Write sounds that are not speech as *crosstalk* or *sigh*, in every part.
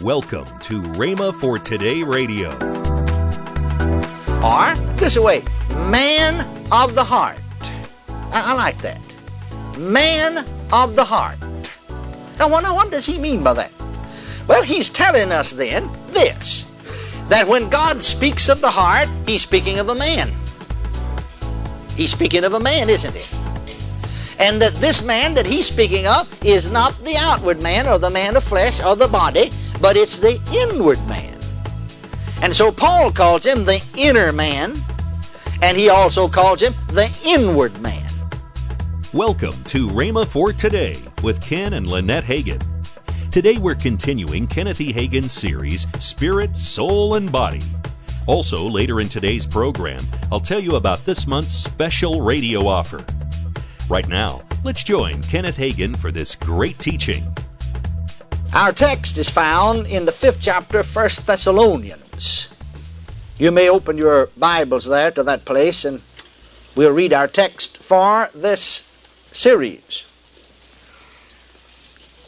Welcome to Rhema for Today Radio. Or, this way, man of the heart. I, I like that. Man of the heart. Now, now, what does he mean by that? Well, he's telling us then this that when God speaks of the heart, he's speaking of a man. He's speaking of a man, isn't he? And that this man that he's speaking of is not the outward man or the man of flesh or the body, but it's the inward man. And so Paul calls him the inner man, and he also calls him the inward man. Welcome to Rhema for Today with Ken and Lynette Hagin. Today we're continuing Kenneth E. Hagin's series, Spirit, Soul, and Body. Also, later in today's program, I'll tell you about this month's special radio offer. Right now, let's join Kenneth Hagin for this great teaching. Our text is found in the fifth chapter of 1 Thessalonians. You may open your Bibles there to that place and we'll read our text for this series.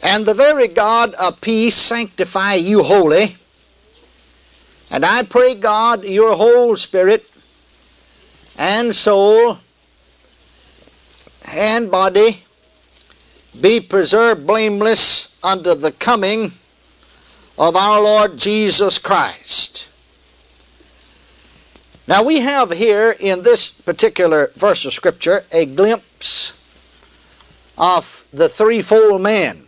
And the very God of peace sanctify you wholly. And I pray, God, your whole spirit and soul and body be preserved blameless unto the coming of our Lord Jesus Christ. Now we have here in this particular verse of Scripture a glimpse of the threefold man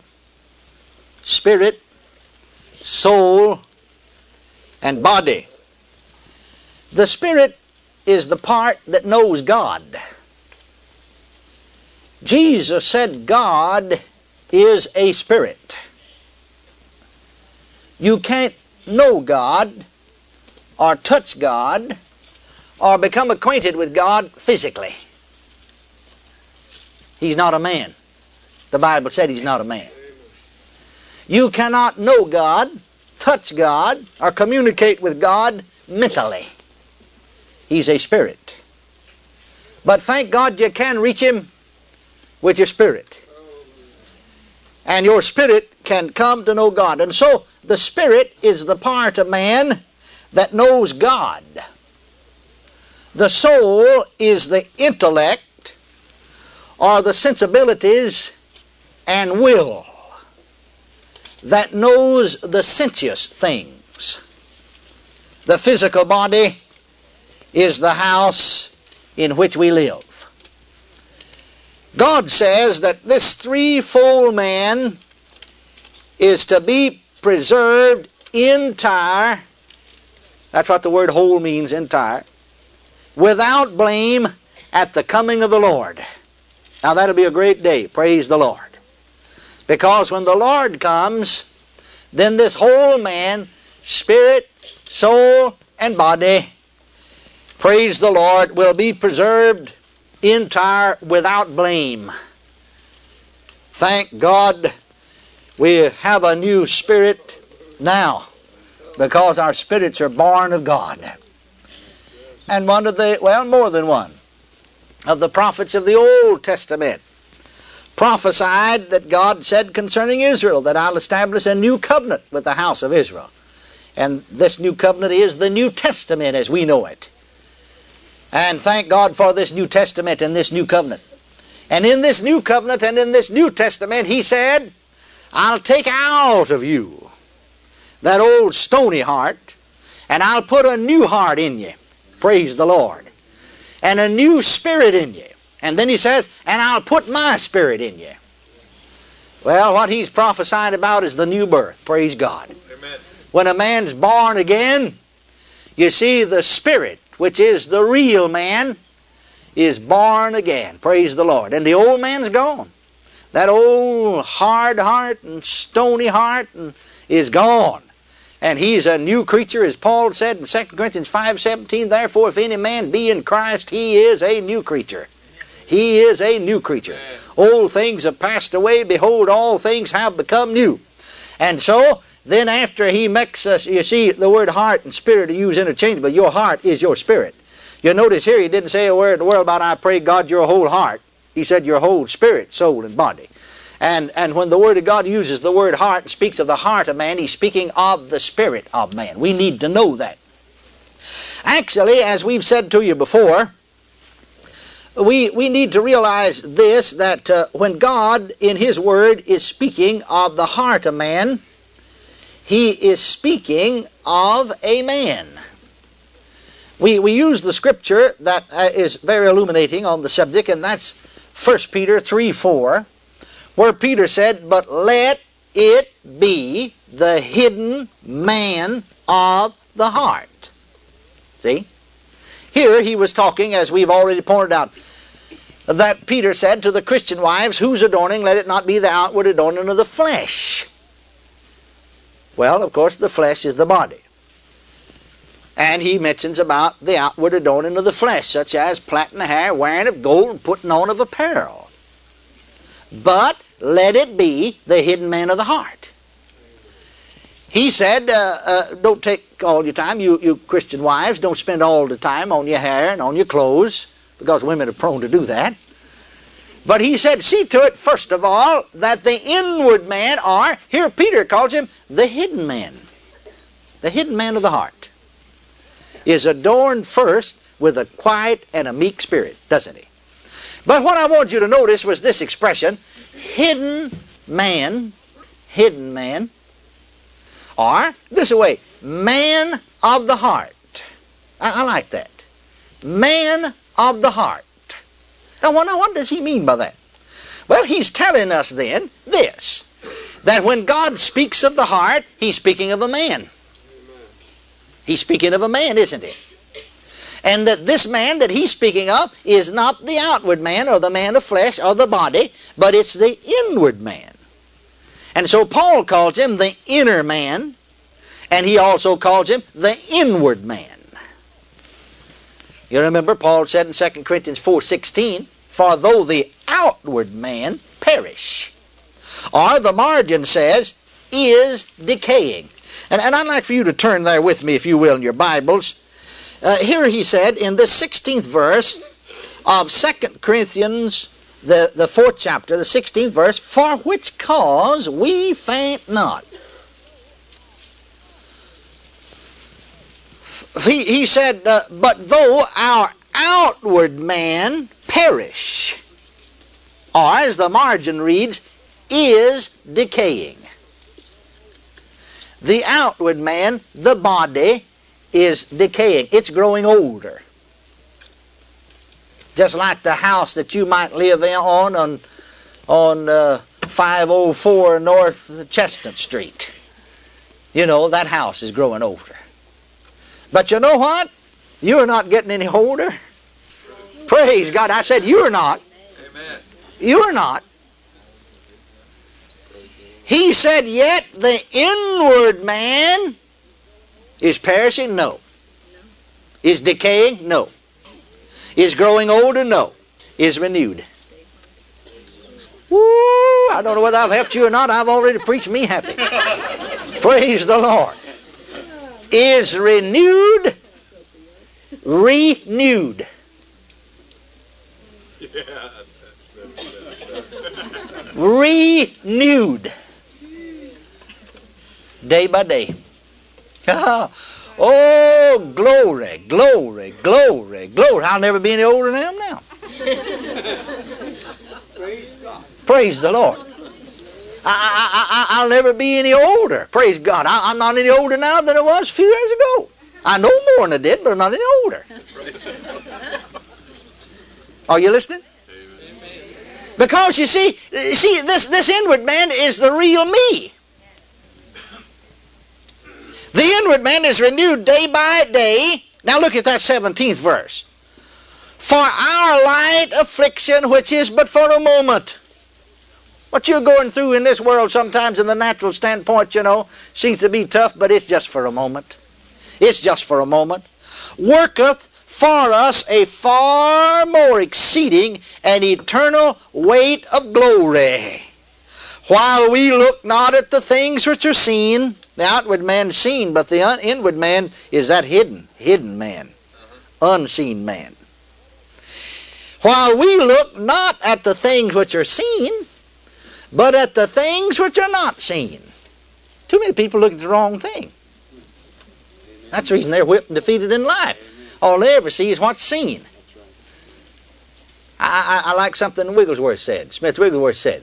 spirit, soul, and body. The spirit is the part that knows God. Jesus said God is a spirit. You can't know God or touch God or become acquainted with God physically. He's not a man. The Bible said he's not a man. You cannot know God, touch God, or communicate with God mentally. He's a spirit. But thank God you can reach him with your spirit. And your spirit can come to know God. And so the spirit is the part of man that knows God. The soul is the intellect or the sensibilities and will that knows the sensuous things. The physical body is the house in which we live. God says that this threefold man is to be preserved entire. That's what the word whole means, entire. Without blame at the coming of the Lord. Now that'll be a great day. Praise the Lord. Because when the Lord comes, then this whole man, spirit, soul, and body, praise the Lord, will be preserved entire without blame. Thank God we have a new spirit now because our spirits are born of God. And one of the, well, more than one, of the prophets of the Old Testament prophesied that God said concerning Israel that I'll establish a new covenant with the house of Israel. And this new covenant is the New Testament as we know it. And thank God for this New Testament and this new covenant. And in this new covenant and in this New Testament, he said, I'll take out of you that old stony heart, and I'll put a new heart in you. Praise the Lord. And a new spirit in you. And then he says, and I'll put my spirit in you. Well, what he's prophesying about is the new birth. Praise God. Amen. When a man's born again, you see the spirit which is the real man, is born again. Praise the Lord. And the old man's gone. That old hard heart and stony heart and is gone. And he's a new creature, as Paul said in 2 Corinthians 5.17, Therefore, if any man be in Christ, he is a new creature. He is a new creature. Old things have passed away. Behold, all things have become new. And so, then after he makes us, you see, the word heart and spirit are used interchangeably. Your heart is your spirit. You notice here he didn't say a word in the world about I pray God your whole heart. He said your whole spirit, soul, and body. And, and when the Word of God uses the word heart and speaks of the heart of man, he's speaking of the spirit of man. We need to know that. Actually, as we've said to you before, we, we need to realize this that uh, when God in His Word is speaking of the heart of man, He is speaking of a man. We, we use the scripture that uh, is very illuminating on the subject, and that's 1 Peter 3 4 where Peter said, But let it be the hidden man of the heart. See? Here he was talking, as we've already pointed out, that Peter said to the Christian wives, Whose adorning, let it not be the outward adorning of the flesh. Well, of course, the flesh is the body. And he mentions about the outward adorning of the flesh, such as plaiting the hair, wearing of gold, putting on of apparel. But let it be the hidden man of the heart. He said, uh, uh, don't take all your time, you, you Christian wives, don't spend all the time on your hair and on your clothes, because women are prone to do that. But he said, see to it, first of all, that the inward man, or here Peter calls him the hidden man, the hidden man of the heart, is adorned first with a quiet and a meek spirit, doesn't he? But what I want you to notice was this expression hidden man, hidden man, or this way, man of the heart. I, I like that. Man of the heart. Now, what, now, what does he mean by that? Well, he's telling us then this that when God speaks of the heart, he's speaking of a man. He's speaking of a man, isn't he? And that this man that he's speaking of is not the outward man or the man of flesh or the body, but it's the inward man. And so Paul calls him the inner man, and he also calls him the inward man. You remember Paul said in 2 Corinthians 4:16, "For though the outward man perish, or the margin says, is decaying." And, and I'd like for you to turn there with me, if you will, in your Bibles, uh, here he said in the 16th verse of 2 Corinthians, the, the fourth chapter, the 16th verse, for which cause we faint not. He, he said, uh, but though our outward man perish, or as the margin reads, is decaying. The outward man, the body, is decaying. It's growing older. Just like the house that you might live in on on, on uh, 504 North Chestnut Street. You know, that house is growing older. But you know what? You're not getting any older. Praise God. I said, You're not. You're not. He said, Yet the inward man is perishing? No. Is decaying? No. Is growing older? No. Is renewed. Woo! I don't know whether I've helped you or not. I've already preached me happy. *laughs* Praise the Lord. Is renewed, renewed. renewed. Day by day. *laughs* oh, glory, glory, glory, glory. I'll never be any older than I am now. *laughs* Praise God. Praise the Lord. I, will never be any older. Praise God. I, am not any older now than I was a few years ago. I know more than I did, but I'm not any older. Are you listening? Because you see, see this, this inward man is the real me. The inward man is renewed day by day. Now look at that 17th verse. For our light affliction, which is but for a moment. What you're going through in this world sometimes in the natural standpoint, you know, seems to be tough, but it's just for a moment. It's just for a moment. Worketh for us a far more exceeding and eternal weight of glory. While we look not at the things which are seen, the outward man seen, but the inward man is that hidden, hidden man, unseen man. While we look not at the things which are seen, but at the things which are not seen. Too many people look at the wrong thing. That's the reason they're whipped and defeated in life. All they ever see is what's seen. I, I, I like something Wigglesworth said, Smith Wigglesworth said.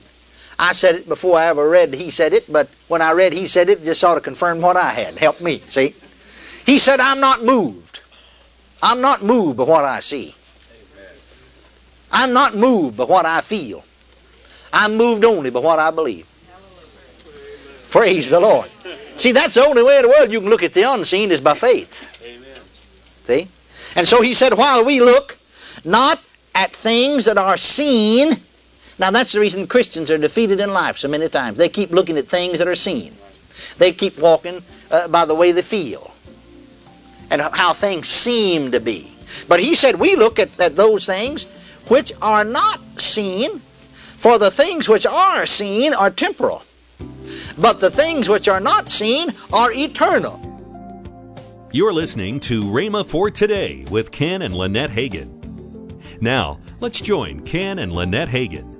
I said it before I ever read he said it, but when I read he said it, it just sort of confirmed what I had. Helped me, see? He said, I'm not moved. I'm not moved by what I see. I'm not moved by what I feel. I'm moved only by what I believe. Praise the Lord. See, that's the only way in the world you can look at the unseen is by faith. Amen. See? And so he said, while we look not at things that are seen, now that's the reason Christians are defeated in life so many times. They keep looking at things that are seen. They keep walking uh, by the way they feel and how things seem to be. But he said, we look at, at those things which are not seen, for the things which are seen are temporal but the things which are not seen are eternal. You're listening to Rhema for Today with Ken and Lynette Hagin. Now, let's join Ken and Lynette Hagin.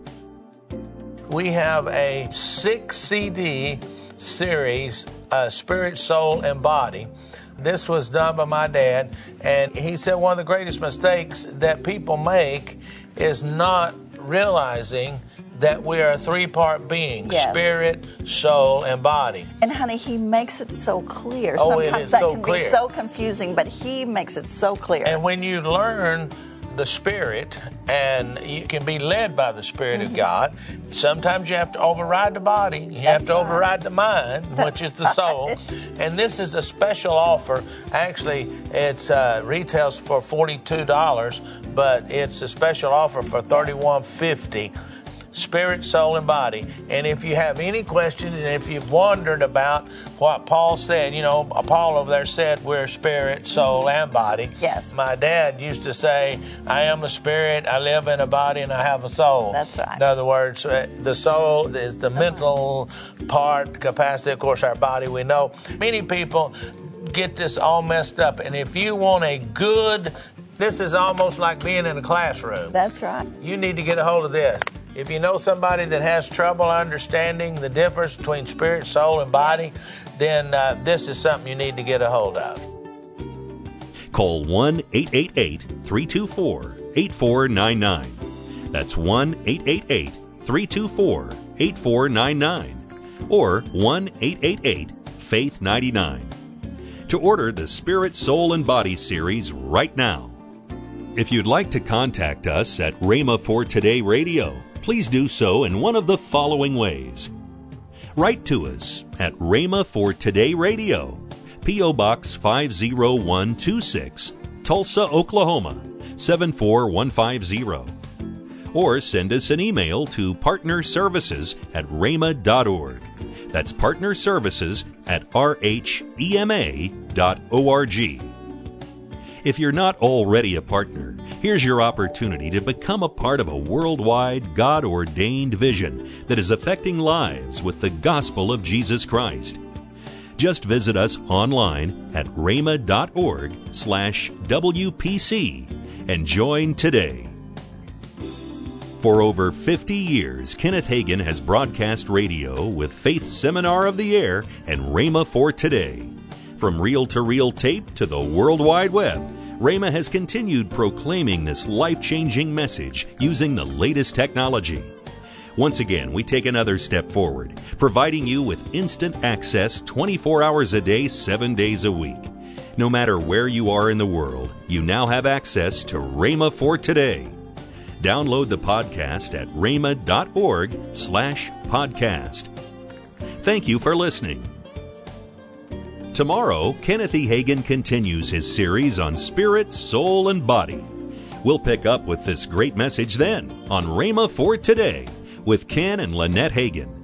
We have a six CD series, uh, Spirit, Soul, and Body. This was done by my dad, and he said one of the greatest mistakes that people make is not realizing that we are a three part being yes. spirit, soul, and body. And honey, he makes it so clear. Oh, Sometimes that so can clear. be so confusing, but he makes it so clear. And when you learn the Spirit and you can be led by the Spirit mm-hmm. of God. Sometimes you have to override the body, you That's have to right. override the mind, That's *laughs* which is the soul. And this is a special offer. Actually, it's uh, retails for $42, but it's a special offer for $31.50 spirit, soul, and body. And if you have any questions, and if you've wondered about what Paul said, you know, Paul over there said we're spirit, soul, and body. Yes. My dad used to say, I am a spirit, I live in a body, and I have a soul. That's right. In other words, uh, the soul is the mental part, capacity. Of course, our body, we know. Many people get this all messed up. And if you want a good this is almost like being in a classroom. That's right. You need to get a hold of this. If you know somebody that has trouble understanding the difference between spirit, soul, and body, yes. then uh, this is something you need to get a hold of. Call 1 888 324 8499. That's 1 888 324 8499 or 1 888 Faith 99. To order the Spirit, Soul, and Body series right now. If you'd like to contact us at Rhema for Today Radio, please do so in one of the following ways. Write to us at Rhema for Today Radio, P.O. Box 50126, Tulsa, Oklahoma 74150. Or send us an email to partnerservices at rhema.org. That's partnerservices at rhema.org. If you're not already a partner, here's your opportunity to become a part of a worldwide, God ordained vision that is affecting lives with the gospel of Jesus Christ. Just visit us online at rhema.org slash WPC and join today. For over 50 years, Kenneth Hagin has broadcast radio with Faith Seminar of the Air and Rhema for Today. From reel to reel tape to the World Wide Web, Rhema has continued proclaiming this life changing message using the latest technology. Once again, we take another step forward, providing you with instant access 24 hours a day, 7 days a week. No matter where you are in the world, you now have access to Rhema for today. Download the podcast at rhema.org slash podcast. Thank you for listening. Tomorrow, Kenneth E. Hagin continues his series on spirit, soul, and body. We'll pick up with this great message then on Rhema for Today with Ken and Lynette Hagin.